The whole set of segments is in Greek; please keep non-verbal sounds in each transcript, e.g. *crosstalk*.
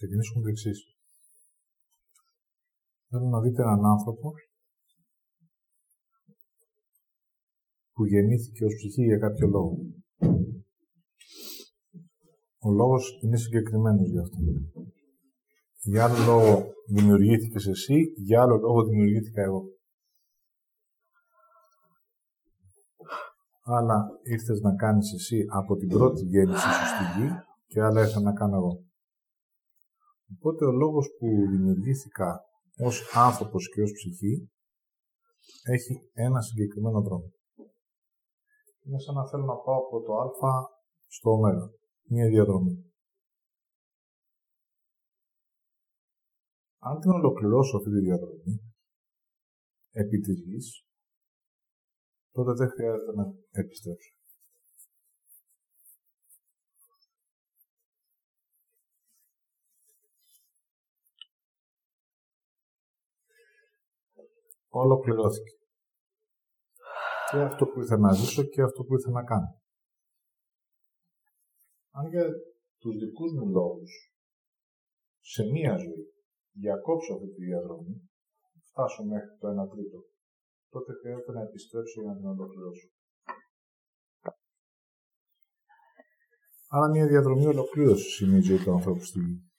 ξεκινήσουμε το εξής. Θέλω να δείτε έναν άνθρωπο που γεννήθηκε ως ψυχή για κάποιο λόγο. Ο λόγος είναι συγκεκριμένος για αυτό. Για άλλο λόγο δημιουργήθηκες εσύ, για άλλο λόγο δημιουργήθηκα εγώ. Άλλα ήρθες να κάνεις εσύ από την πρώτη γέννηση σου στη γη και άλλα ήρθα να κάνω εγώ. Οπότε ο λόγος που δημιουργήθηκα ως άνθρωπος και ως ψυχή έχει ένα συγκεκριμένο δρόμο. Είναι σαν να θέλω να πάω από το α στο ω. Μία διαδρομή. Αν την ολοκληρώσω αυτή τη διαδρομή, επί της γης, τότε δεν χρειάζεται να επιστρέψω. Ολοκληρώθηκε. Και αυτό που ήθελα να ζήσω και αυτό που ήθελα να κάνω. Αν για τους δικούς μου λόγους, σε μία ζωή, διακόψω αυτή τη διαδρομή, φτάσω μέχρι το 1 τρίτο, τότε χρειάζεται να επιστρέψω για να την ολοκληρώσω. Άρα μια διαδρομή ολοκλήρωσης είναι η ζωή του ανθρώπου στη γη.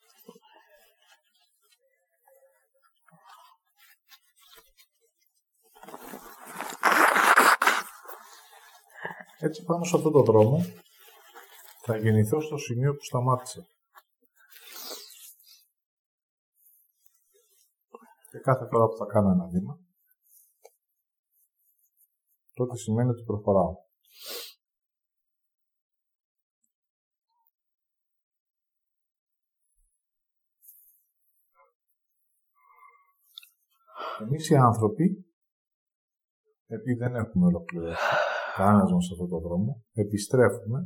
Έτσι πάνω σε αυτόν τον δρόμο θα γεννηθώ στο σημείο που σταμάτησε. Και κάθε φορά που θα κάνω ένα βήμα, τότε σημαίνει ότι προχωράω. Εμείς οι άνθρωποι, επειδή δεν έχουμε ολοκληρώσει κανένα μας σε αυτόν τον δρόμο, επιστρέφουμε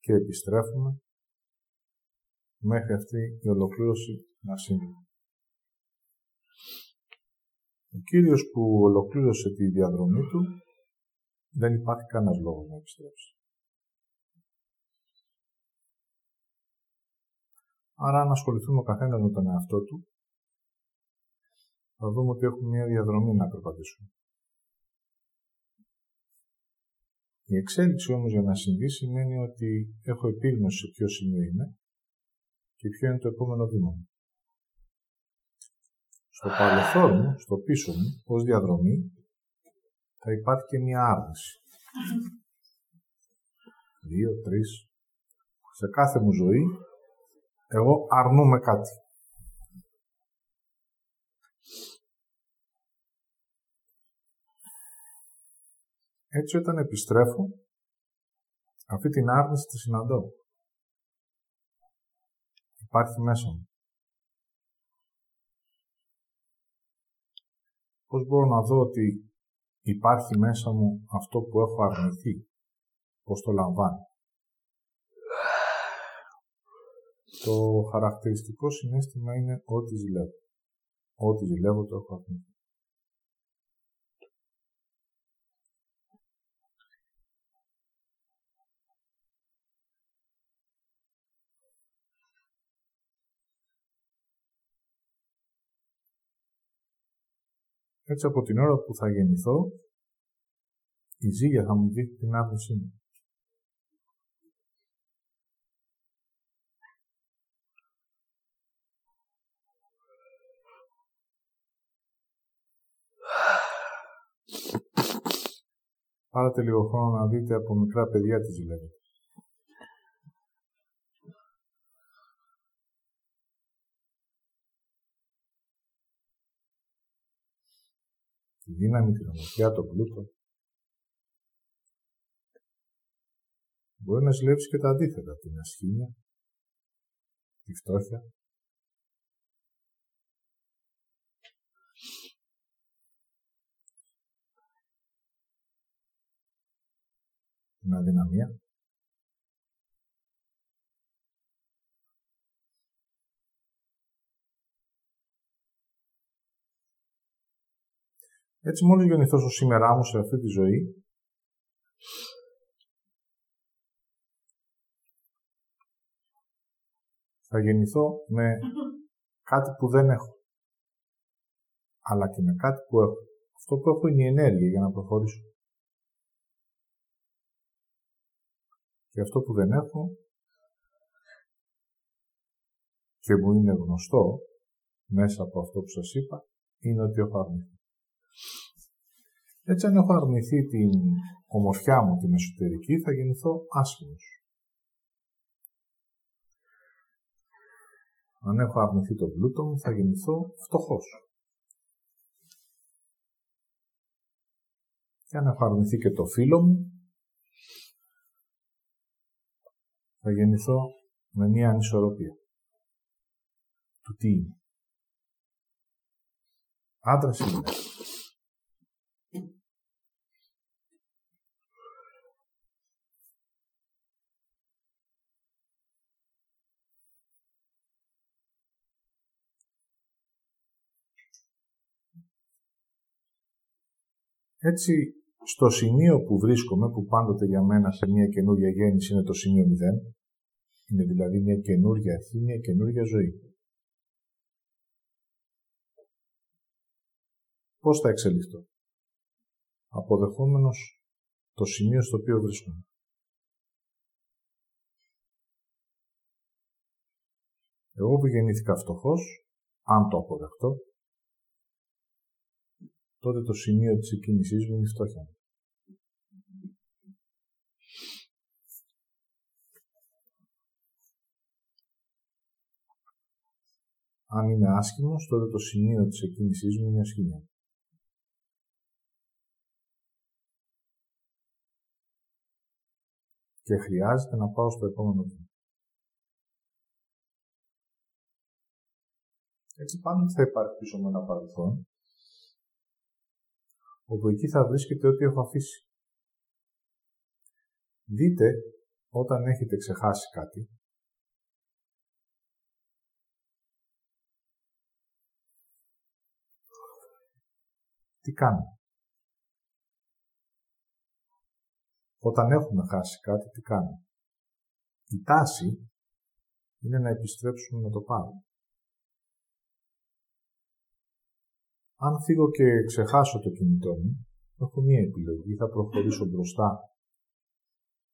και επιστρέφουμε μέχρι αυτή η ολοκλήρωση να συμβεί. Ο Κύριος που ολοκλήρωσε τη διαδρομή του, δεν υπάρχει κανένας λόγος να επιστρέψει. Άρα, αν ασχοληθούμε ο καθένας με τον εαυτό του, θα δούμε ότι έχουμε μια διαδρομή να περπατήσουμε. Η εξέλιξη όμως για να συμβεί σημαίνει ότι έχω επίγνωση σε ποιο σημείο είμαι και ποιο είναι το επόμενο βήμα μου. Στο παρελθόν μου, στο πίσω μου, ως διαδρομή, θα υπάρχει και μια άρνηση. Δύο, τρεις. Σε κάθε μου ζωή, εγώ αρνούμαι κάτι. Έτσι όταν επιστρέφω, αυτή την άρνηση τη συναντώ. Υπάρχει μέσα μου. Πώς μπορώ να δω ότι υπάρχει μέσα μου αυτό που έχω αρνηθεί; Πώς το λαμβάνω; Το χαρακτηριστικό συνέστημα είναι ότι ζηλεύω. Ό,τι ζηλεύω το έχω αρνηθεί. Έτσι από την ώρα που θα γεννηθώ, η ζύγια θα μου δείχνει την άρνησή μου. Πάρατε λίγο χρόνο να δείτε από μικρά παιδιά τι ζηλεύετε. Τη δύναμη, την ομορφιά, τον πλούτο. Μπορεί να ζηλέψει και τα αντίθετα, την ασχήμια, τη φτώχεια. Την αδυναμία. Έτσι μόλις γεννηθώ στο σήμερά μου σε αυτή τη ζωή, θα γεννηθώ με κάτι που δεν έχω. Αλλά και με κάτι που έχω. Αυτό που έχω είναι η ενέργεια για να προχωρήσω. Και αυτό που δεν έχω και μου είναι γνωστό μέσα από αυτό που σας είπα είναι ότι έχω αρνηθεί. Έτσι αν έχω αρνηθεί την ομορφιά μου την εσωτερική θα γεννηθώ άσχημος. Αν έχω αρνηθεί τον πλούτο μου, θα γεννηθώ φτωχός. Και αν έχω αρνηθεί και το φίλο μου, θα γεννηθώ με μία ανισορροπία. Του τι είναι. Άντρας ή Έτσι, στο σημείο που βρίσκομαι, που πάντοτε για μένα σε μια καινούργια γέννηση είναι το σημείο 0, είναι δηλαδή μια καινούργια αρχή, μια καινούργια ζωή. Πώς θα εξελιχθώ; Αποδεχόμενος το σημείο στο οποίο βρίσκομαι. Εγώ που γεννήθηκα φτωχός, αν το αποδεχτώ, τότε το σημείο της εκκίνησής μου είναι η φτώχεια Αν είμαι άσχημος, τότε το σημείο της εκκίνησής μου είναι η ασχήμια. Και χρειάζεται να πάω στο επόμενο βήμα. Έτσι πάνω θα υπάρχει πίσω με ένα παρελθόν όπου εκεί θα βρίσκεται ό,τι έχω αφήσει. Δείτε, όταν έχετε ξεχάσει κάτι, τι κάνουμε. Όταν έχουμε χάσει κάτι, τι κάνουμε. Η τάση είναι να επιστρέψουμε να το πάρουμε. Αν φύγω και ξεχάσω το κινητό μου, έχω μία επιλογή. Θα προχωρήσω μπροστά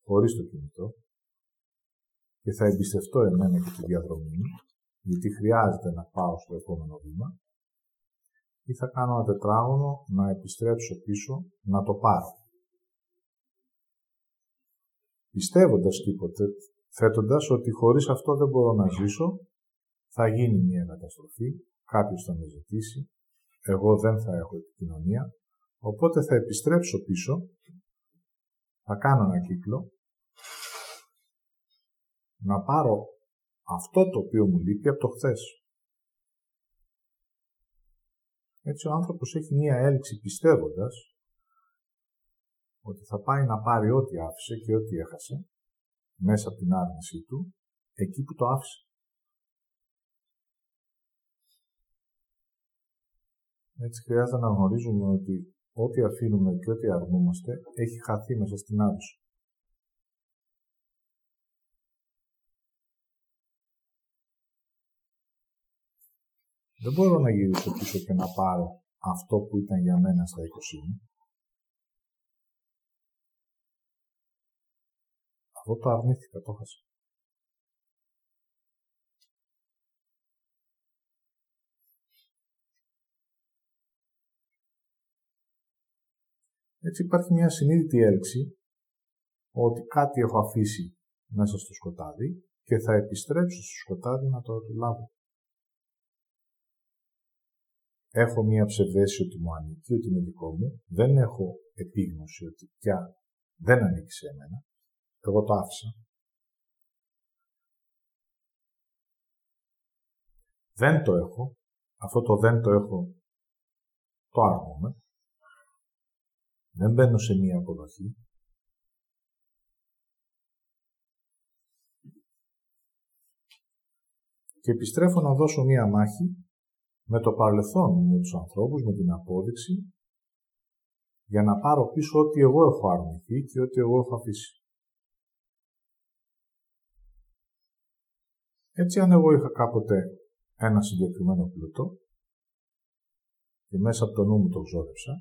χωρίς το κινητό και θα εμπιστευτώ εμένα και τη διαδρομή μου, γιατί χρειάζεται να πάω στο επόμενο βήμα ή θα κάνω ένα τετράγωνο να επιστρέψω πίσω να το πάρω. Πιστεύοντας τίποτε, θέτοντας ότι χωρίς αυτό δεν μπορώ να ζήσω, θα γίνει μια καταστροφή, κάποιος θα με ζητήσει, εγώ δεν θα έχω επικοινωνία, οπότε θα επιστρέψω πίσω, θα κάνω ένα κύκλο, να πάρω αυτό το οποίο μου λείπει από το χθες. Έτσι ο άνθρωπος έχει μία έλξη πιστεύοντας ότι θα πάει να πάρει ό,τι άφησε και ό,τι έχασε μέσα από την άρνησή του, εκεί που το άφησε. Έτσι χρειάζεται να γνωρίζουμε ότι ό,τι αφήνουμε και ό,τι αρνούμαστε έχει χαθεί μέσα στην άδεια. Δεν μπορώ να γυρίσω πίσω και να πάρω αυτό που ήταν για μένα στα 20 μου. Αυτό το αρνήθηκα, το χάσα. Έτσι υπάρχει μια συνείδητη έλξη ότι κάτι έχω αφήσει μέσα στο σκοτάδι και θα επιστρέψω στο σκοτάδι να το λάβω. Έχω μια ψευδέση ότι μου ανήκει, ότι είναι δικό μου. Δεν έχω επίγνωση ότι πια δεν ανήκει σε μένα. Εγώ το άφησα. Δεν το έχω. Αυτό το δεν το έχω το άρνομαι. Δεν μπαίνω σε μία αποδοχή. Και επιστρέφω να δώσω μία μάχη με το παρελθόν μου, με τους ανθρώπους, με την απόδειξη, για να πάρω πίσω ό,τι εγώ έχω αρνηθεί και ό,τι εγώ έχω αφήσει. Έτσι, αν εγώ είχα κάποτε ένα συγκεκριμένο πλούτο και μέσα από το νου μου το ξόδεψα,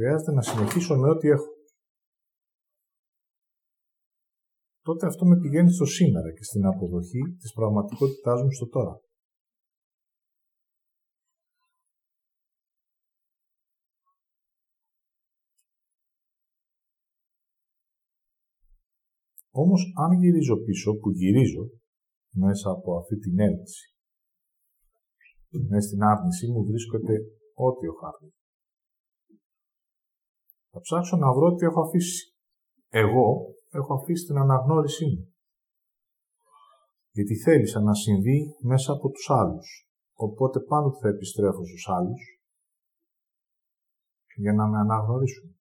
χρειάζεται να συνεχίσω με ό,τι έχω. Τότε αυτό με πηγαίνει στο σήμερα και στην αποδοχή της πραγματικότητάς μου στο τώρα. Όμως αν γυρίζω πίσω, που γυρίζω μέσα από αυτή την έλλειψη, μέσα στην άρνηση μου βρίσκεται ό,τι ο χάρτη. Θα ψάξω να βρω τι έχω αφήσει. Εγώ έχω αφήσει την αναγνώρισή μου. Γιατί θέλησα να συμβεί μέσα από τους άλλους. Οπότε πάντοτε θα επιστρέφω στους άλλους για να με αναγνωρίσουν.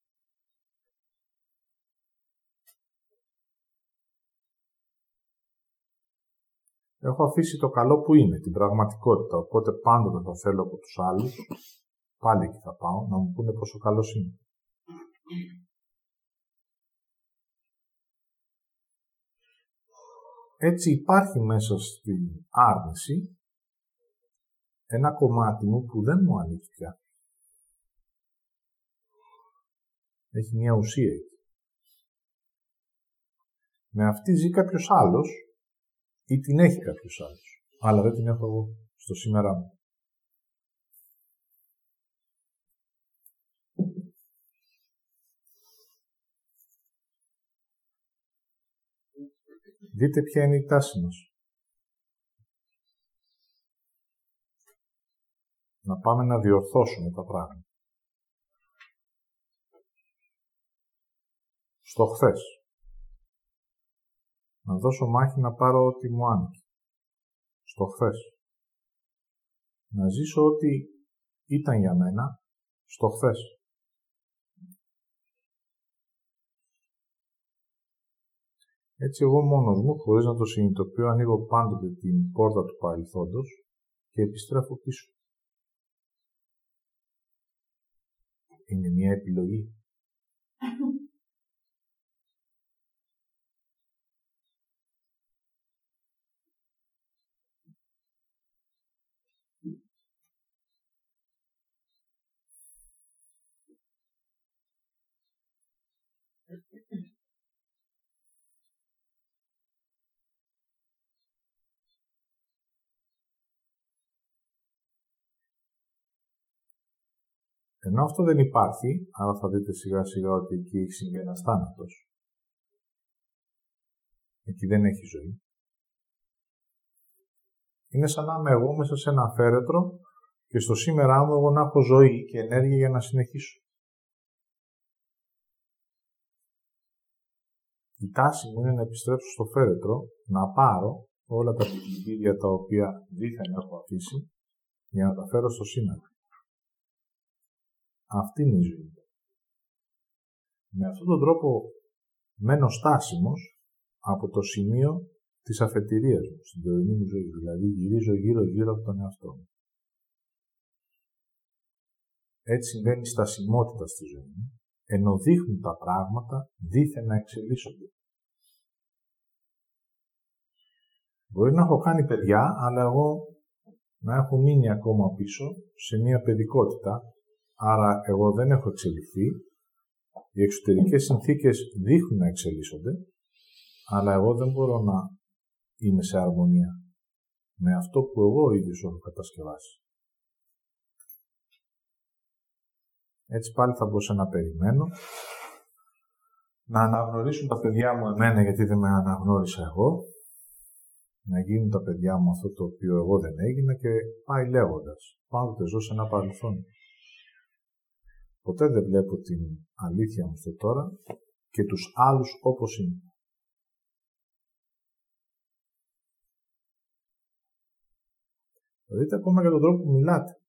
Έχω αφήσει το καλό που είναι, την πραγματικότητα, οπότε πάντοτε θα θέλω από τους άλλους, πάλι εκεί θα πάω, να μου πούνε πόσο καλός είναι. Έτσι υπάρχει μέσα στην άρνηση ένα κομμάτι μου που δεν μου ανήκει πια. Έχει μια ουσία εκεί. Με αυτή ζει κάποιος άλλος ή την έχει κάποιος άλλος. Αλλά δεν την έχω εγώ στο σήμερα μου. Δείτε ποια είναι η τάση μας. Να πάμε να διορθώσουμε τα πράγματα. Στο χθες. Να δώσω μάχη να πάρω ό,τι μου άνοιγε. Στο χθες. Να ζήσω ό,τι ήταν για μένα στο χθες. Έτσι εγώ μόνος μου, χωρίς να το συνειδητοποιώ, ανοίγω πάντοτε την πόρτα του παρελθόντος και επιστρέφω πίσω. Είναι μια επιλογή. *laughs* Ενώ αυτό δεν υπάρχει, άρα θα δείτε σιγά σιγά ότι εκεί έχει συμβεί ένας θάνατος. Εκεί δεν έχει ζωή. Είναι σαν να είμαι εγώ μέσα σε ένα φέρετρο και στο σήμερά μου εγώ να έχω ζωή και ενέργεια για να συνεχίσω. Η τάση μου είναι να επιστρέψω στο φέρετρο, να πάρω όλα τα πληγίδια τα οποία δίθεν έχω αφήσει για να τα φέρω στο σήμερα. Αυτή είναι η ζωή. Με αυτόν τον τρόπο μένω στάσιμος από το σημείο της αφετηρίας μου, στην τωρινή μου ζωή. Δηλαδή γυρίζω γύρω-γύρω από τον εαυτό μου. Έτσι συμβαίνει στασιμότητα στη ζωή μου, ενώ δείχνουν τα πράγματα δίθεν να εξελίσσονται. Μπορεί να έχω κάνει παιδιά, αλλά εγώ να έχω μείνει ακόμα πίσω σε μια παιδικότητα Άρα εγώ δεν έχω εξελιχθεί. Οι εξωτερικές συνθήκες δείχνουν να εξελίσσονται, αλλά εγώ δεν μπορώ να είμαι σε αρμονία με αυτό που εγώ ο ίδιος έχω κατασκευάσει. Έτσι πάλι θα μπορούσα να περιμένω να αναγνωρίσουν τα παιδιά μου εμένα γιατί δεν με αναγνώρισα εγώ, να γίνουν τα παιδιά μου αυτό το οποίο εγώ δεν έγινα και πάει λέγοντας. Πάντοτε ζω σε ένα παρελθόν. Ποτέ δεν βλέπω την αλήθεια μου στο τώρα και τους άλλους όπως είναι. Δείτε ακόμα για τον τρόπο που μιλάτε.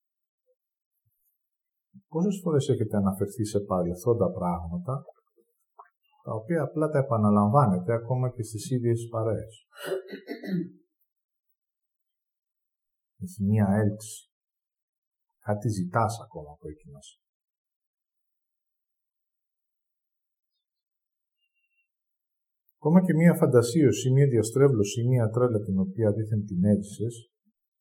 Πόσες φορές έχετε αναφερθεί σε παρελθόντα πράγματα, τα οποία απλά τα επαναλαμβάνετε ακόμα και στις ίδιες παρέες. Έχει μία έλξη. Κάτι ζητάς ακόμα από εκεί μέσα. Ακόμα και μία φαντασίωση, μία διαστρέβλωση, μία τρέλα την οποία δίθεν την έζησες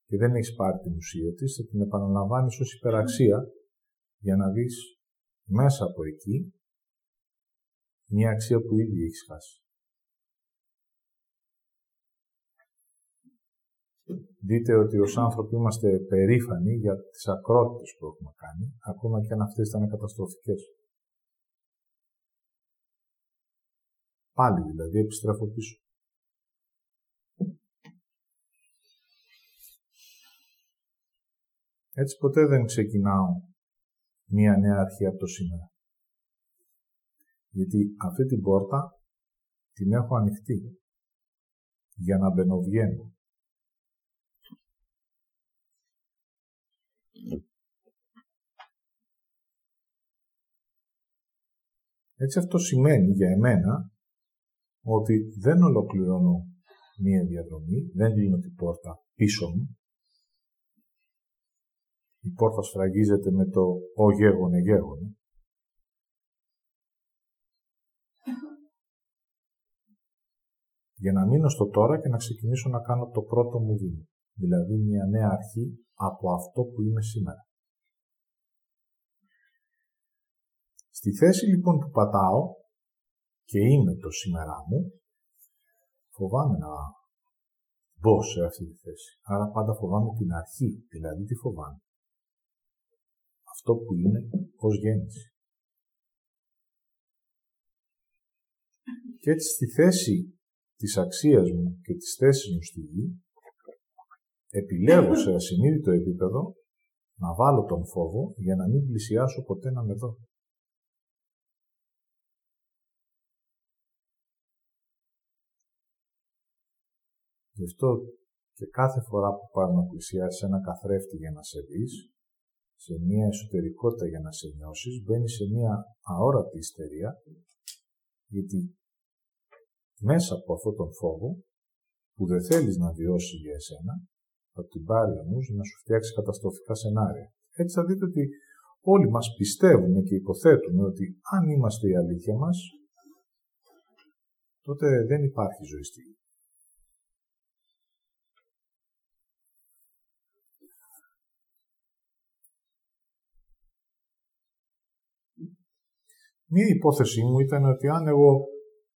και δεν έχεις πάρει την ουσία της, θα την επαναλαμβάνεις ως υπεραξία για να δεις μέσα από εκεί μία αξία που ήδη έχεις χάσει. Δείτε ότι ως άνθρωποι είμαστε περήφανοι για τις ακρότητες που έχουμε κάνει, ακόμα και αν αυτές ήταν καταστροφικές. Πάλι δηλαδή επιστρέφω πίσω. Έτσι ποτέ δεν ξεκινάω μία νέα αρχή από το σήμερα. Γιατί αυτή την πόρτα την έχω ανοιχτή για να μπαινοβγαίνω. Έτσι αυτό σημαίνει για εμένα ότι δεν ολοκληρώνω μία διαδρομή, δεν κλείνω την πόρτα πίσω μου. Η πόρτα σφραγίζεται με το «Ο γέγονε γέγονε». Για να μείνω στο τώρα και να ξεκινήσω να κάνω το πρώτο μου βήμα. Δηλαδή μια νέα αρχή από αυτό που είμαι σήμερα. Στη θέση λοιπόν που πατάω και είμαι το σήμερα μου, φοβάμαι να μπω σε αυτή τη θέση. Άρα πάντα φοβάμαι την αρχή, δηλαδή τι φοβάμαι; Αυτό που είναι ως γέννηση. Και έτσι στη θέση της αξίας μου και της θέσης μου στη γη, επιλέγω σε ασυνείδητο επίπεδο να βάλω τον φόβο για να μην πλησιάσω ποτέ να με δω. Γι' αυτό και κάθε φορά που πάρει να πλησιάσει ένα καθρέφτη για να σε δεις, σε μια εσωτερικότητα για να σε νιώσεις, μπαίνει σε μια αόρατη ιστερία, γιατί μέσα από αυτόν τον φόβο, που δεν θέλεις να βιώσεις για εσένα, θα την πάρει ο νους να σου φτιάξει καταστροφικά σενάρια. Έτσι θα δείτε ότι όλοι μας πιστεύουμε και υποθέτουμε ότι αν είμαστε η αλήθεια μας, τότε δεν υπάρχει ζωή στη γη. Μία υπόθεσή μου ήταν ότι αν εγώ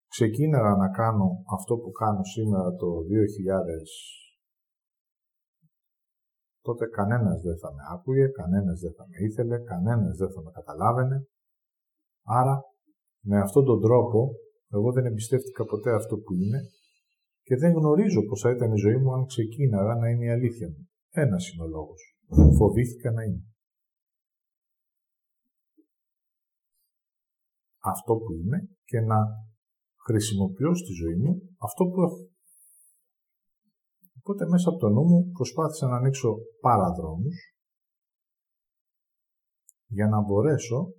ξεκίναγα να κάνω αυτό που κάνω σήμερα το 2000, τότε κανένας δεν θα με άκουγε, κανένας δεν θα με ήθελε, κανένας δεν θα με καταλάβαινε. Άρα, με αυτόν τον τρόπο, εγώ δεν εμπιστεύτηκα ποτέ αυτό που είναι και δεν γνωρίζω πώς θα ήταν η ζωή μου αν ξεκίναγα να είναι η αλήθεια μου. Ένας είναι ο λόγος. Φοβήθηκα να είναι. Αυτό που είμαι και να χρησιμοποιώ στη ζωή μου αυτό που έχω. Οπότε μέσα από το νου μου προσπάθησα να ανοίξω παραδρόμους για να μπορέσω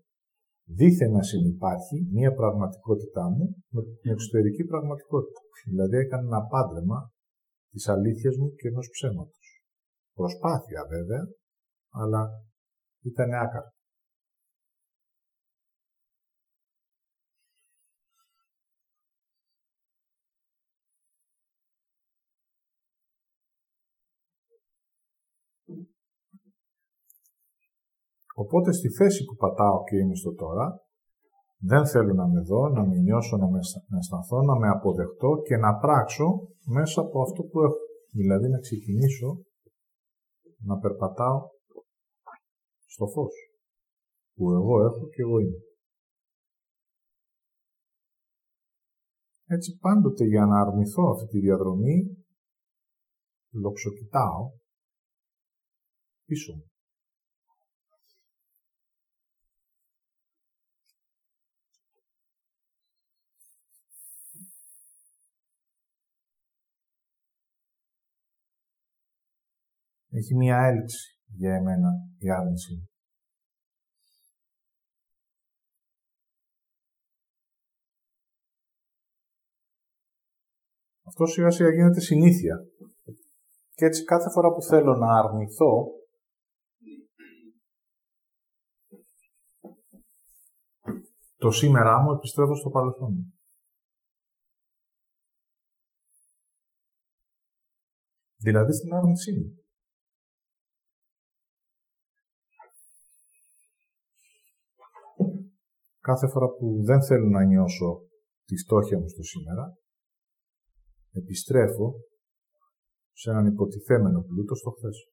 δίθεν να συνεπάρχει μία πραγματικότητά μου με την εξωτερική πραγματικότητα. Δηλαδή έκανα ένα πάντρεμα της αλήθειας μου και ενός ψέματος. Προσπάθεια βέβαια, αλλά ήταν άκαρτο. Οπότε στη θέση που πατάω και είμαι στο τώρα, δεν θέλω να με δω, να με νιώσω, να με αισθανθώ, να με αποδεχτώ και να πράξω μέσα από αυτό που έχω. Δηλαδή να ξεκινήσω να περπατάω στο φως που εγώ έχω και εγώ είμαι. Έτσι πάντοτε για να αρνηθώ αυτή τη διαδρομή, λοξοκοιτάω πίσω μου. έχει μία έλλειψη για εμένα η άρνηση. Αυτό σιγά σιγά γίνεται συνήθεια. Και έτσι κάθε φορά που θέλω να αρνηθώ, το σήμερα μου επιστρέφω στο παρελθόν μου. Δηλαδή στην άρνησή μου. Κάθε φορά που δεν θέλω να νιώσω τη φτώχεια μου στο σήμερα, επιστρέφω σε έναν υποτιθέμενο πλούτο στο χθες.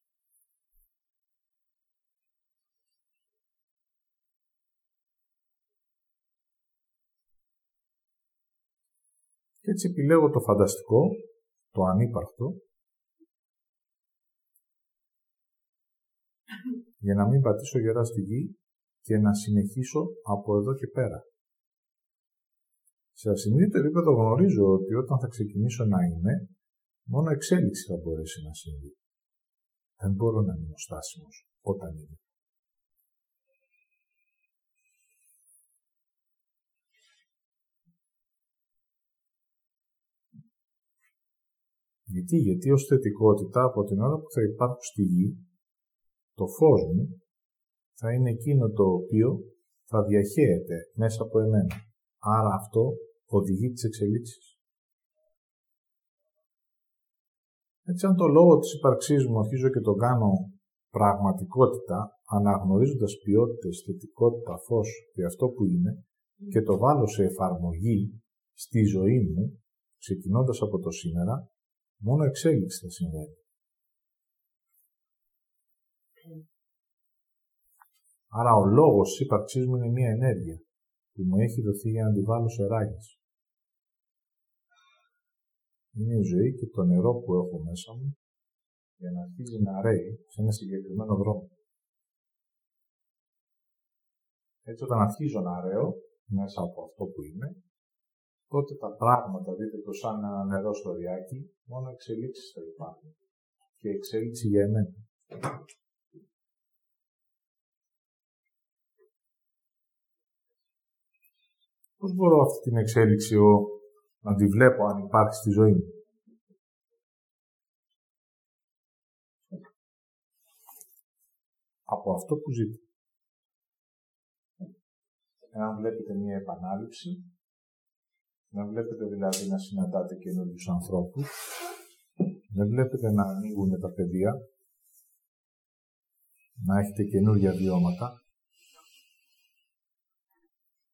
Και έτσι επιλέγω το φανταστικό, το ανύπαρκτο, για να μην πατήσω γερά στη γη και να συνεχίσω από εδώ και πέρα. Σε ασυνείδητο επίπεδο γνωρίζω ότι όταν θα ξεκινήσω να είμαι, μόνο εξέλιξη θα μπορέσει να συμβεί. Δεν μπορώ να μείνω στάσιμος όταν είμαι. Γιατί, γιατί ως θετικότητα από την ώρα που θα υπάρχω στη γη, το φως μου θα είναι εκείνο το οποίο θα διαχέεται μέσα από εμένα. Άρα αυτό οδηγεί τις εξελίξεις. Έτσι, αν το λόγο της ύπαρξής μου αρχίζω και το κάνω πραγματικότητα, αναγνωρίζοντας ποιότητες, θετικότητα, φως και αυτό που είναι, και το βάλω σε εφαρμογή στη ζωή μου, ξεκινώντας από το σήμερα, μόνο εξέλιξη θα συμβαίνει. Άρα ο λόγος της ύπαρξής μου είναι μία ενέργεια που μου έχει δοθεί για να τη βάλω σε ράγες. Είναι η ζωή και το νερό που έχω μέσα μου για να αρχίζει να ρέει σε ένα συγκεκριμένο δρόμο. Έτσι όταν αρχίζω να ρέω μέσα από αυτό που είμαι, τότε τα πράγματα, δείτε το σαν ένα νερό στο ριάκι, μόνο εξελίξεις θα υπάρχουν. Και εξέλιξη για εμένα. Πώς μπορώ αυτή την εξέλιξη εγώ να τη βλέπω αν υπάρχει στη ζωή μου. Από αυτό που ζείτε. Εάν βλέπετε μία επανάληψη, να βλέπετε δηλαδή να συναντάτε καινούριους ανθρώπους, να βλέπετε να ανοίγουν τα παιδεία, να έχετε καινούργια βιώματα,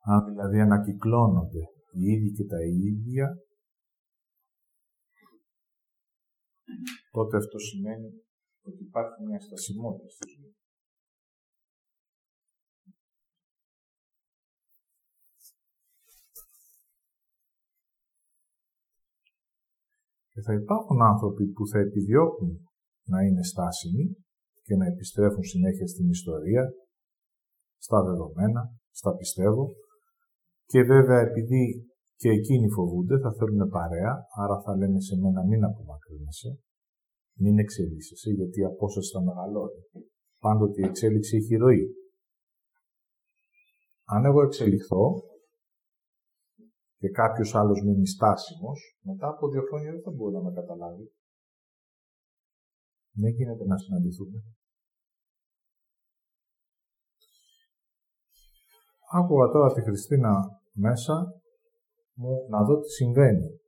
αν δηλαδή ανακυκλώνονται οι ίδιοι και τα ίδια, τότε αυτό σημαίνει ότι υπάρχει μια στασιμότητα στη ζωή. Και θα υπάρχουν άνθρωποι που θα επιδιώκουν να είναι στάσιμοι και να επιστρέφουν συνέχεια στην ιστορία, στα δεδομένα, στα πιστεύω, και βέβαια επειδή και εκείνοι φοβούνται, θα θέλουν παρέα, άρα θα λένε σε μένα μην απομακρύνεσαι, μην εξελίσσεσαι, γιατί η απόσταση θα μεγαλώνει. Πάντοτε η εξέλιξη έχει ροή. Αν εγώ εξελιχθώ και κάποιος άλλος μείνει στάσιμος, μετά από δύο χρόνια δεν θα μπορεί να με καταλάβει. Δεν γίνεται να συναντηθούμε. Άκουγα τώρα τη Χριστίνα μέσα μου να δω τι συμβαίνει.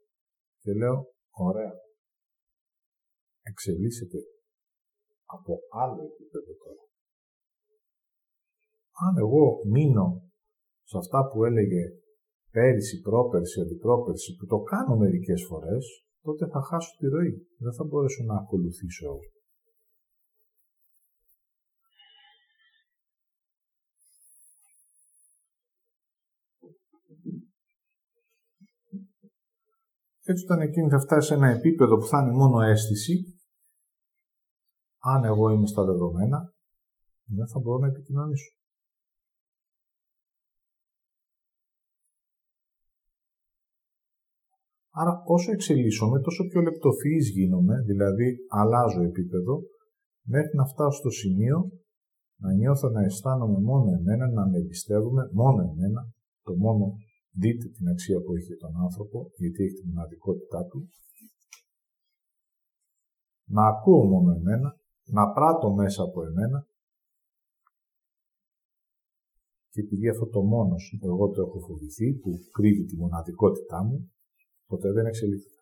Και λέω, ωραία. Εξελίσσεται από άλλο επίπεδο τώρα. Αν εγώ μείνω σε αυτά που έλεγε πέρυσι, πρόπερσι, αντιπρόπερσι, που το κάνω μερικές φορές, τότε θα χάσω τη ροή. Δεν θα μπορέσω να ακολουθήσω Έτσι όταν εκείνη θα φτάσει σε ένα επίπεδο που θα είναι μόνο αίσθηση, αν εγώ είμαι στα δεδομένα, δεν θα μπορώ να επικοινωνήσω. Άρα όσο εξελίσσομαι, τόσο πιο λεπτοφυής γίνομαι, δηλαδή αλλάζω επίπεδο, μέχρι να φτάσω στο σημείο να νιώθω να αισθάνομαι μόνο εμένα, να με εμπιστεύομαι μόνο εμένα, το μόνο Δείτε την αξία που έχει τον άνθρωπο, γιατί έχει την μοναδικότητά του. Να ακούω μόνο εμένα, να πράττω μέσα από εμένα και επειδή αυτό το μόνος εγώ το έχω φοβηθεί, που κρύβει τη μοναδικότητά μου, ποτέ δεν εξελίχθηκα.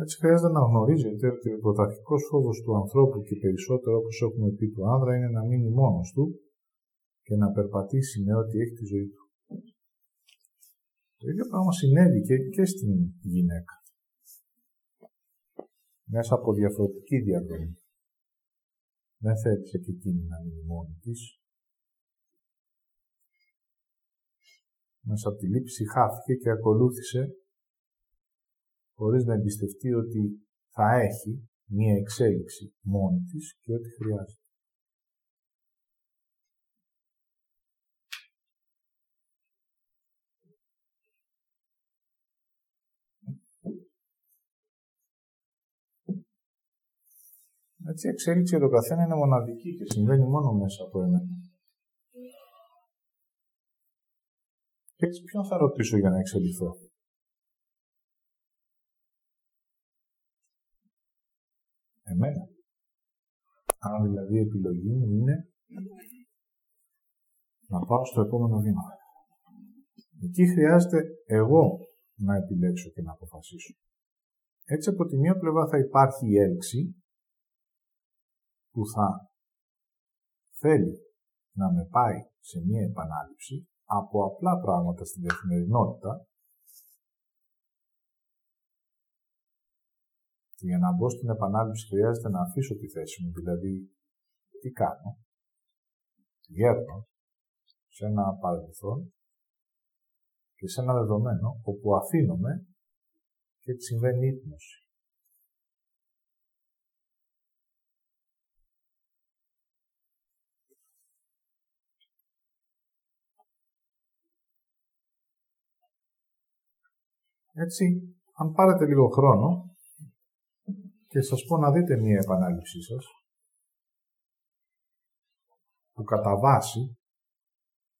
Έτσι χρειάζεται να γνωρίζετε ότι ο πρωταρχικό φόβος του ανθρώπου και περισσότερο όπως έχουμε πει του άνδρα είναι να μείνει μόνος του και να περπατήσει με ό,τι έχει τη ζωή του. Το ίδιο πράγμα συνέβη και, στην γυναίκα. Μέσα από διαφορετική διαδρομή. Δεν θέλησε και εκείνη να μείνει μόνη της. Μέσα από τη λήψη χάθηκε και ακολούθησε χωρίς να εμπιστευτεί ότι θα έχει μία εξέλιξη μόνη της και ό,τι χρειάζεται. Έτσι, η εξέλιξη για τον καθένα είναι μοναδική και συμβαίνει μόνο μέσα από εμένα. Και έτσι ποιον θα ρωτήσω για να εξελιχθώ; Εμένα. Αν δηλαδή η επιλογή μου είναι να πάω στο επόμενο βήμα. Εκεί χρειάζεται εγώ να επιλέξω και να αποφασίσω. Έτσι από τη μία πλευρά θα υπάρχει η έλξη που θα θέλει να με πάει σε μία επανάληψη από απλά πράγματα στην καθημερινότητα και για να μπω στην επανάληψη χρειάζεται να αφήσω τη θέση μου, δηλαδή τι κάνω. Γέρνω σε ένα παρελθόν και σε ένα δεδομένο όπου αφήνομαι και έτσι συμβαίνει ύπνωση. Έτσι, αν πάρετε λίγο χρόνο και σας πω να δείτε μία επανάληψή σας, που κατά βάση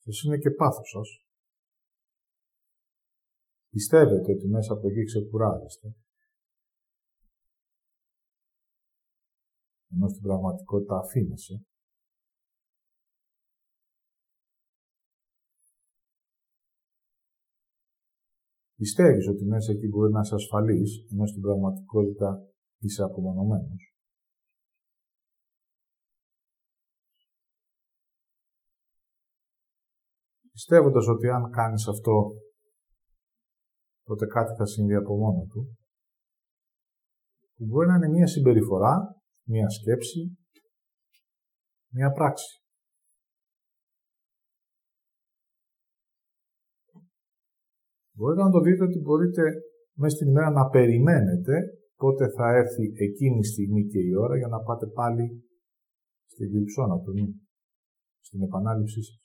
σας είναι και πάθος σας, πιστεύετε ότι μέσα από εκεί ξεκουράζεστε, ενώ στην πραγματικότητα αφήνεσαι, Πιστεύεις ότι μέσα εκεί μπορεί να είσαι ασφαλής, ενώ στην πραγματικότητα είσαι απομονωμένος. Πιστεύοντας ότι αν κάνεις αυτό, τότε κάτι θα συμβεί από μόνο του, που μπορεί να είναι μία συμπεριφορά, μία σκέψη, μία πράξη. Μπορείτε να το δείτε ότι μπορείτε μέσα στην ημέρα να περιμένετε πότε θα έρθει εκείνη η στιγμή και η ώρα για να πάτε πάλι στην γλυψόνα του νου, στην επανάληψή σας.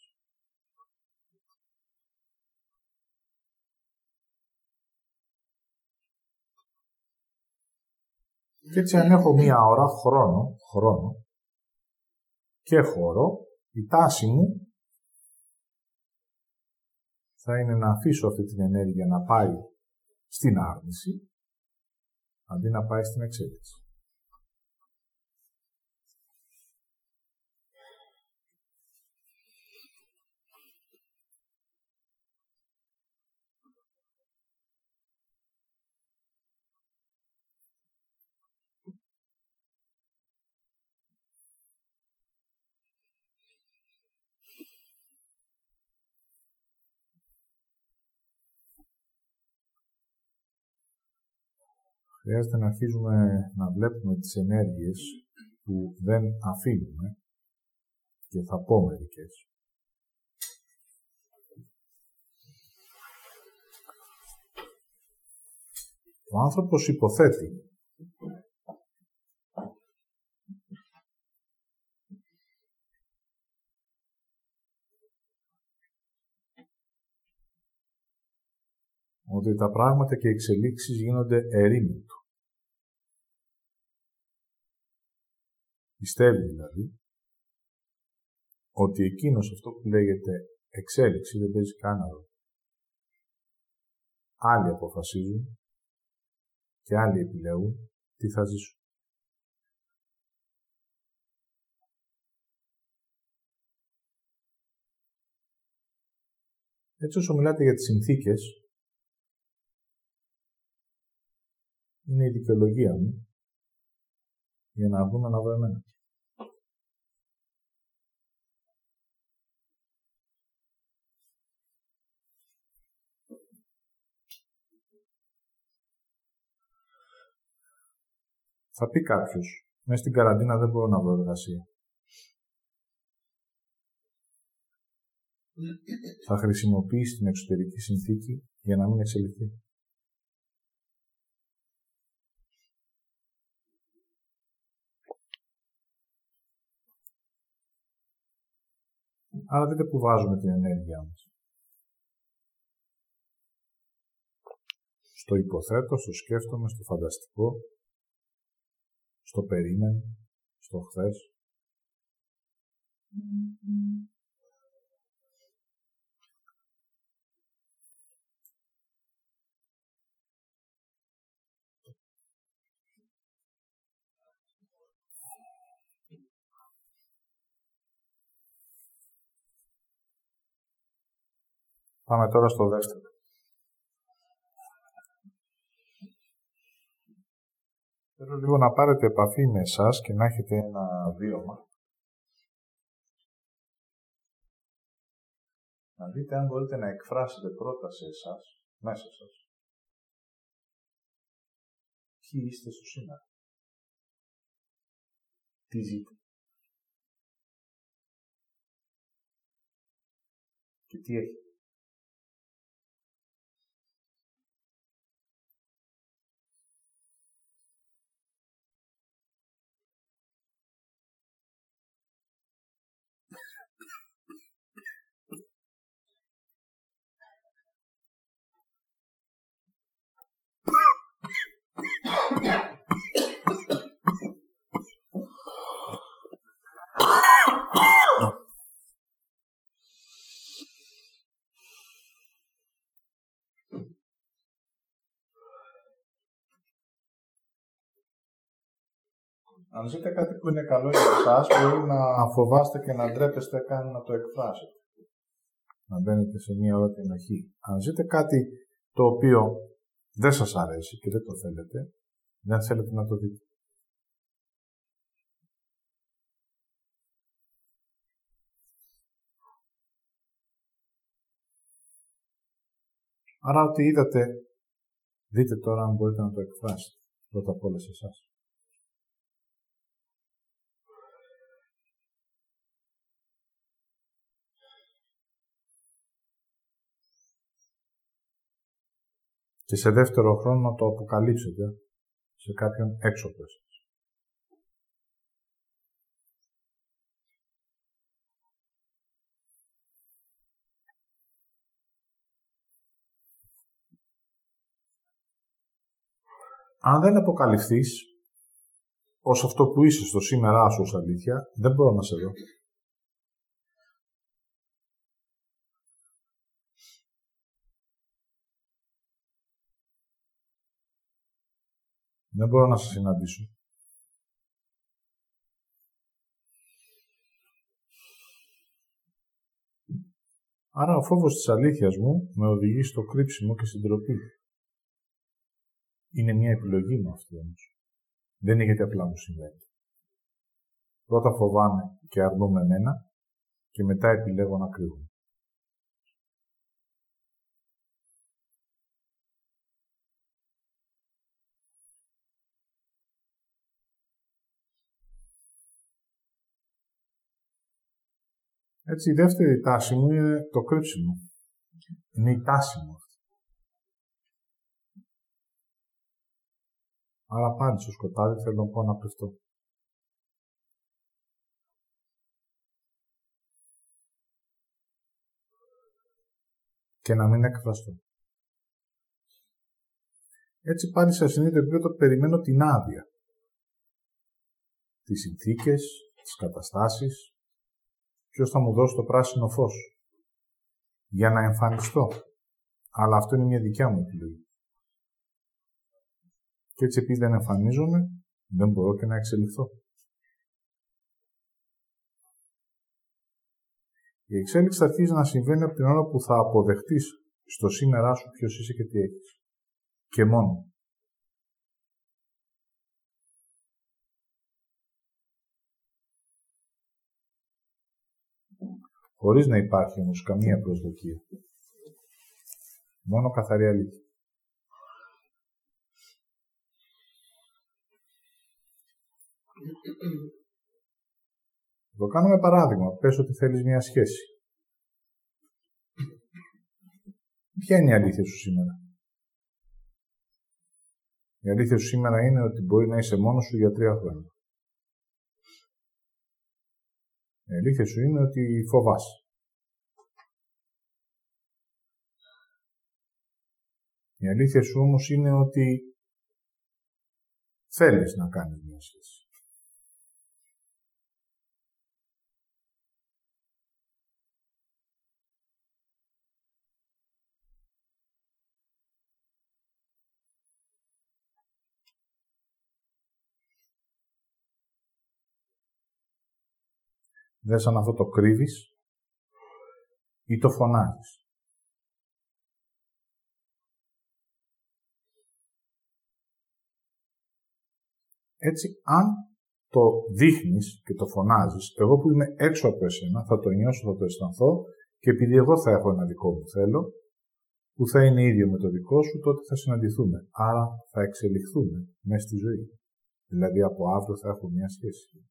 Και έτσι αν έχω μία ώρα χρόνο, χρόνο και χώρο, η τάση μου θα είναι να αφήσω αυτή την ενέργεια να πάει στην άρνηση, αντί να πάει στην εξέλιξη. Χρειάζεται να αρχίζουμε να βλέπουμε τις ενέργειες που δεν αφήνουμε και θα πω μερικές. Ο άνθρωπος υποθέτει ότι τα πράγματα και οι εξελίξεις γίνονται ερήμοι Πιστεύει δηλαδή ότι εκείνος αυτό που λέγεται εξέλιξη δεν παίζει κανένα ρόλο. Άλλοι αποφασίζουν και άλλοι επιλέγουν τι θα ζήσουν. Έτσι όσο μιλάτε για τις συνθήκες, είναι η δικαιολογία μου για να δούμε να δω εμένα. Θα πει κάποιος, μέσα στην καραντίνα δεν μπορώ να βρω εργασία. Θα χρησιμοποιήσει την εξωτερική συνθήκη για να μην εξελιχθεί. Άρα δείτε που βάζουμε την ενέργειά μας. Στο υποθέτω, στο σκέφτομαι, στο φανταστικό, στο περίμενο, στο χθες. Πάμε τώρα στο δεύτερο. Θέλω λίγο να πάρετε επαφή με εσάς και να έχετε ένα βίωμα. Να δείτε αν μπορείτε να εκφράσετε πρώτα σε εσάς, μέσα σας, ποιοι είστε στο σήμερα. Τι ζείτε. Και τι έχετε. Αν ζείτε κάτι που είναι καλό για εσάς, μπορεί να φοβάστε και να ντρέπεστε καν να το εκφράσετε. Να μπαίνετε σε μία ώρα την ενοχή. Αν ζείτε κάτι το οποίο δεν σας αρέσει και δεν το θέλετε, δεν θέλετε να το δείτε. Άρα ό,τι είδατε, δείτε τώρα αν μπορείτε να το εκφράσετε πρώτα απ' όλα σε εσάς. Και σε δεύτερο χρόνο να το αποκαλύψετε σε κάποιον έξω από εσάς. Αν δεν αποκαλυφθείς ως αυτό που είσαι στο σήμερά σου ως αλήθεια, δεν μπορώ να σε δω. Δεν μπορώ να σας συναντήσω. Άρα ο φόβος της αλήθειας μου με οδηγεί στο κρύψιμο και στην τροπή. Είναι μια επιλογή μου αυτή όμως. Δεν είναι γιατί απλά μου συμβαίνει. Πρώτα φοβάμαι και αρνούμαι εμένα και μετά επιλέγω να κρύβω. Έτσι, η δεύτερη τάση μου είναι το κρύψιμο. Είναι η τάση μου αυτή. Άρα πάλι στο σκοτάδι θέλω να πω να κρυφτώ. Και να μην εκφραστώ. Έτσι πάλι σε συνείδητο επίπεδο περιμένω την άδεια. Τις συνθήκες, τις καταστάσεις, Ποιος θα μου δώσει το πράσινο φως; Για να εμφανιστώ. Αλλά αυτό είναι μια δικιά μου επιλογή. Και έτσι επειδή δεν εμφανίζομαι, δεν μπορώ και να εξελιχθώ. Η εξέλιξη θα αρχίζει να συμβαίνει από την ώρα που θα αποδεχτείς στο σήμερά σου ποιος είσαι και τι έχεις. Και μόνο. Χωρίς να υπάρχει όμως καμία προσδοκία. Μόνο καθαρή αλήθεια. Το κάνουμε παράδειγμα. Πες ότι θέλεις μια σχέση. Ποια είναι η αλήθεια σου σήμερα; Η αλήθεια σου σήμερα είναι ότι μπορεί να είσαι μόνος σου για τρία χρόνια. Η αλήθεια σου είναι ότι φοβάσαι. Η αλήθεια σου όμως είναι ότι θέλεις να κάνεις μια σχέση. Δεν σαν αυτό το κρύβεις ή το φωνάζεις. Έτσι, αν το δείχνεις και το φωνάζεις, εγώ που είμαι έξω από εσένα, θα το νιώσω, θα το αισθανθώ και επειδή εγώ θα έχω ένα δικό μου θέλω, που θα είναι ίδιο με το δικό σου, τότε θα συναντηθούμε. Άρα θα εξελιχθούμε μέσα στη ζωή. Δηλαδή από αύριο θα έχω μια σχέση.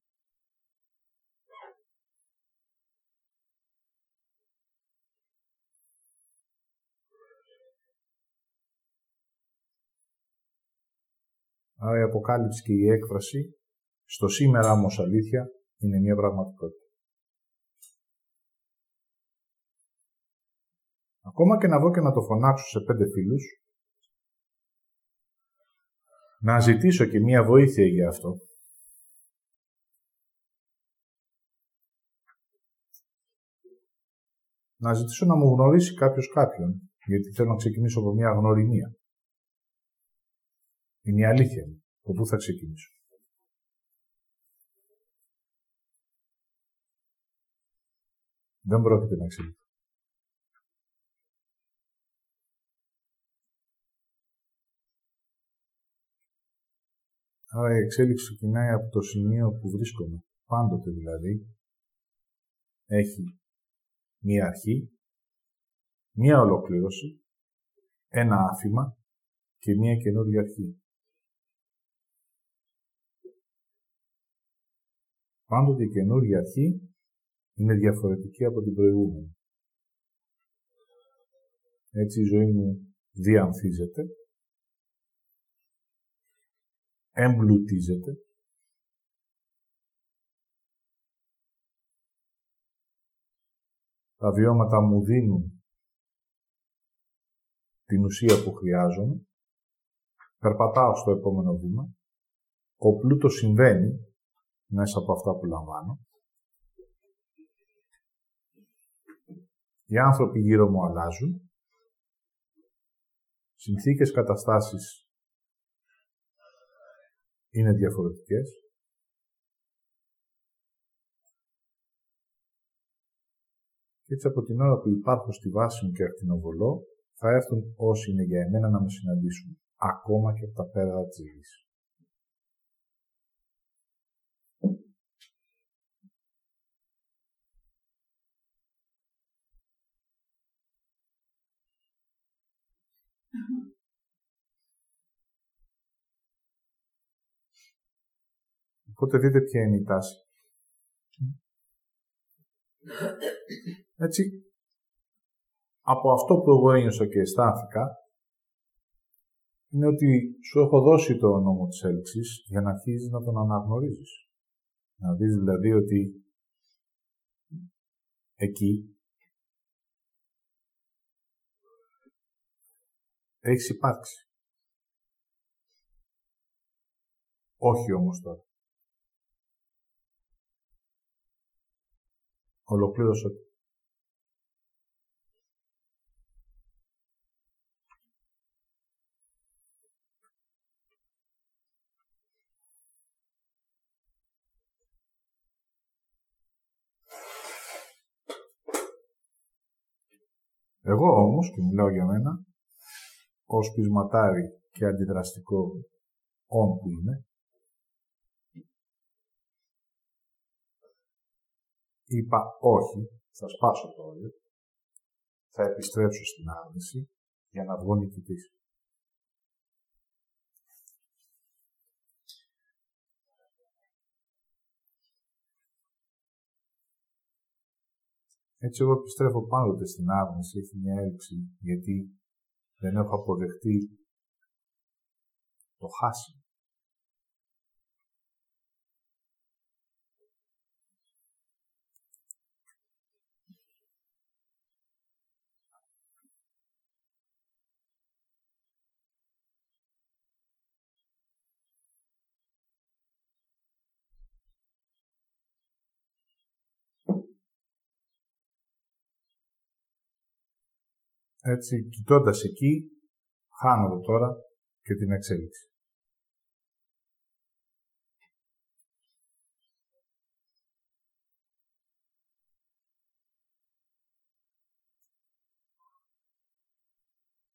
Άρα η αποκάλυψη και η έκφραση στο σήμερα όμως αλήθεια είναι μια πραγματικότητα. Ακόμα και να δω και να το φωνάξω σε πέντε φίλους, να ζητήσω και μία βοήθεια για αυτό. Να ζητήσω να μου γνωρίσει κάποιος κάποιον, γιατί θέλω να ξεκινήσω από μία γνωριμία. Είναι η αλήθεια μου. Από πού θα ξεκινήσω. Δεν πρόκειται να εξελιχθώ. Άρα η εξέλιξη ξεκινάει από το σημείο που βρίσκομαι. Πάντοτε δηλαδή έχει μία αρχή, μία ολοκλήρωση, ένα άφημα και μία καινούργια αρχή. Πάντοτε η καινούργια αρχή είναι διαφορετική από την προηγούμενη. Έτσι η ζωή μου διαμφίζεται, εμπλουτίζεται, τα βιώματα μου δίνουν την ουσία που χρειάζομαι, περπατάω στο επόμενο βήμα, ο πλούτος συμβαίνει μέσα από αυτά που λαμβάνω. Οι άνθρωποι γύρω μου αλλάζουν. Συνθήκες, καταστάσεις είναι διαφορετικές. Και έτσι από την ώρα που υπάρχω στη βάση μου και ακτινοβολώ, θα έρθουν όσοι είναι για εμένα να με συναντήσουν, ακόμα και από τα πέρα της γης. Οπότε δείτε ποια είναι η τάση. Έτσι, από αυτό που εγώ ένιωσα και αισθάνθηκα, είναι ότι σου έχω δώσει το νόμο της έλξης για να αρχίσεις να τον αναγνωρίζεις. Να δεις δηλαδή ότι εκεί έχεις υπάρξει. Όχι όμως τώρα. Ολοκλήρωσε Εγώ όμως, και μιλάω για μένα, ως πεισματάρι και αντιδραστικό όν που είναι, είπα όχι, θα σπάσω το όριο, θα επιστρέψω στην άρνηση για να βγω νικητής. Έτσι εγώ επιστρέφω πάντοτε στην άρνηση, έχει μια έλλειψη, γιατί δεν έχω αποδεχτεί το χάσιμο. Έτσι, κοιτώντας εκεί, χάνω τώρα και την εξέλιξη.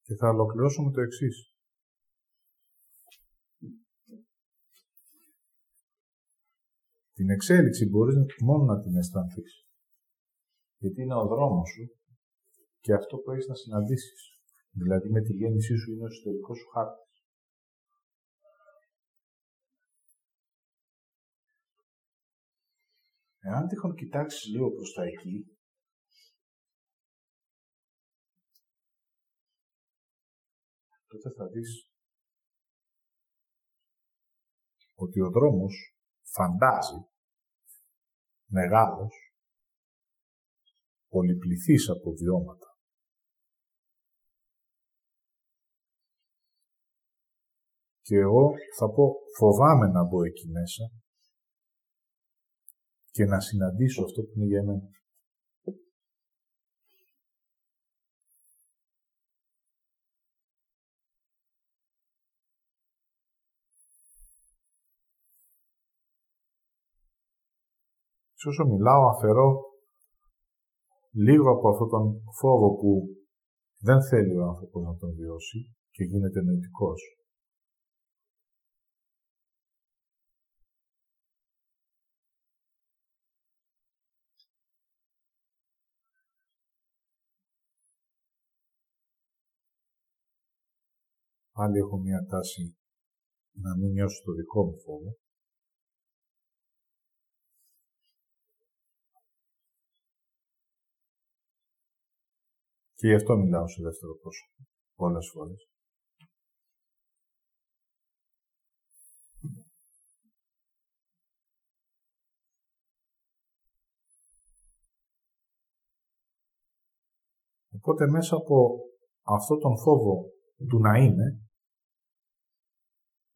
Και θα ολοκληρώσω με το εξής. Την εξέλιξη μπορείς μόνο να την αισθανθείς. Γιατί είναι ο δρόμος σου και αυτό που έχεις να συναντήσεις. Δηλαδή με τη γέννησή σου είναι ο ιστορικός σου χάρτης. Εάν τυχόν κοιτάξεις λίγο προς τα εκεί, τότε θα δεις ότι ο δρόμος φαντάζει μεγάλος, πολυπληθής από βιώματα. Και εγώ θα πω φοβάμαι να μπω εκεί μέσα και να συναντήσω αυτό που είναι για μένα. Σε όσο μιλάω αφαιρώ λίγο από αυτόν τον φόβο που δεν θέλει ο άνθρωπος να τον βιώσει και γίνεται νοητικός. Πάλι έχω μία τάση να μην νιώσω το δικό μου φόβο. Και γι' αυτό μιλάω σε δεύτερο πρόσωπο πολλές φορές. Οπότε μέσα από αυτό τον φόβο του να είναι,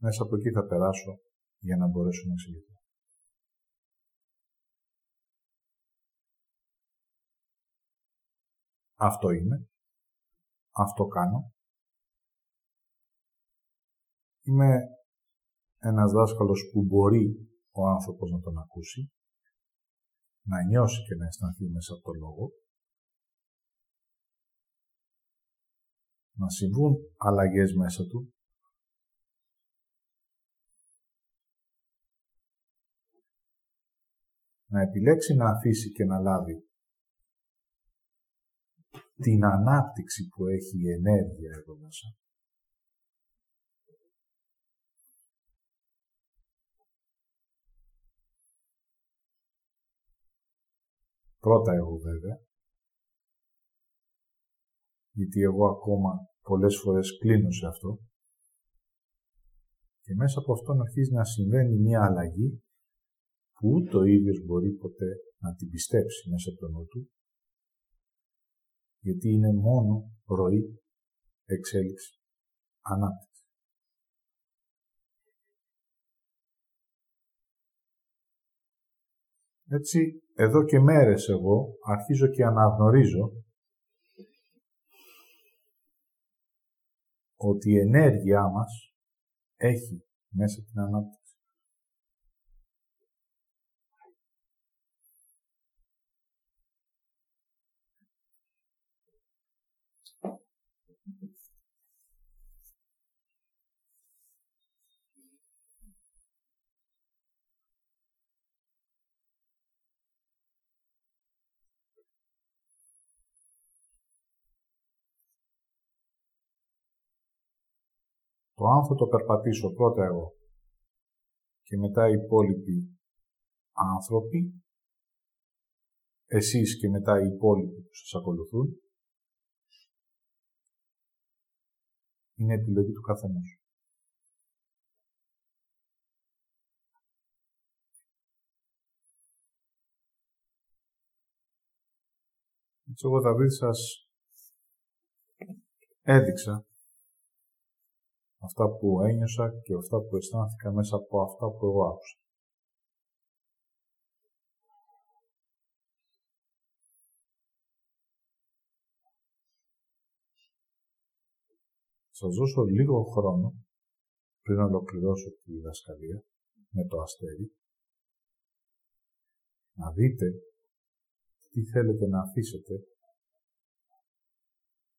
μέσα από εκεί θα περάσω για να μπορέσω να εξηγηθώ. Αυτό είμαι. Αυτό κάνω. Είμαι ένας δάσκαλος που μπορεί ο άνθρωπος να τον ακούσει, να νιώσει και να αισθανθεί μέσα από το λόγο, να συμβούν αλλαγές μέσα του, να επιλέξει να αφήσει και να λάβει την ανάπτυξη που έχει η ενέργεια εδώ μέσα. Πρώτα εγώ βέβαια, γιατί εγώ ακόμα πολλές φορές κλείνω σε αυτό. Και μέσα από αυτόν αρχίζει να συμβαίνει μια αλλαγή που ούτε ο ίδιος μπορεί ποτέ να την πιστέψει μέσα από τον νου του; Γιατί είναι μόνο ροή, εξέλιξη, ανάπτυξη. Έτσι, εδώ και μέρες εγώ αρχίζω και αναγνωρίζω ότι η ενέργειά μας έχει μέσα την ανάπτυξη. Το αν θα το περπατήσω πρώτα εγώ και μετά οι υπόλοιποι άνθρωποι, εσείς και μετά οι υπόλοιποι που σας ακολουθούν, είναι επιλογή του καθενός. Έτσι εγώ Δαβίδ σας έδειξα αυτά που ένιωσα και αυτά που αισθάνθηκα μέσα από αυτά που εγώ άκουσα. Σας δώσω λίγο χρόνο πριν ολοκληρώσω τη διδασκαλία με το αστέρι να δείτε τι θέλετε να αφήσετε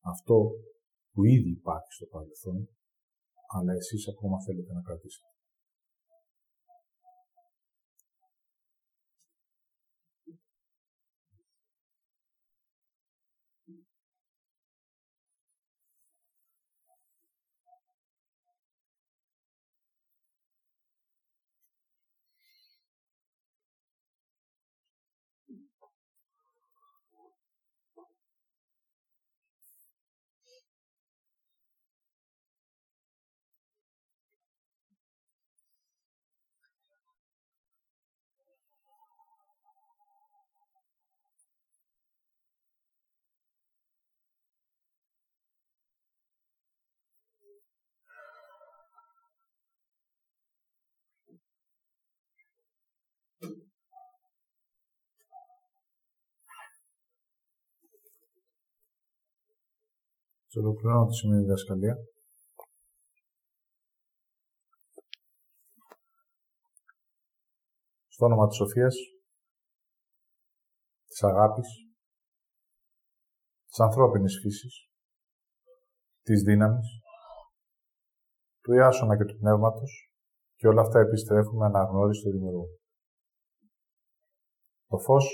αυτό που ήδη υπάρχει στο παρελθόν αλλά εσείς ακόμα θέλετε να κρατήσετε. Σε ολοκληρώνω τη σημερινή διδασκαλία. Στο όνομα της Σοφίας, της αγάπης, της ανθρώπινης φύσης, της δύναμης, του Ιάσονα και του Πνεύματος και όλα αυτά επιστρέφουμε αναγνώριση του Δημιουργού. Το φως,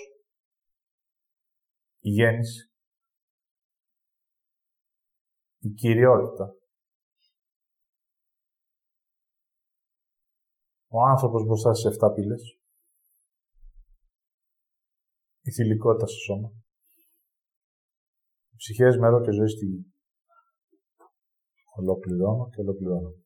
η γέννηση, η κυριότητα. Ο άνθρωπος μπροστά στις 7 πύλες. Η θηλυκότητα στο σώμα. Οι ψυχές, μέρο και ζωή στη γη. Ολοκληρώνω και ολοκληρώνω.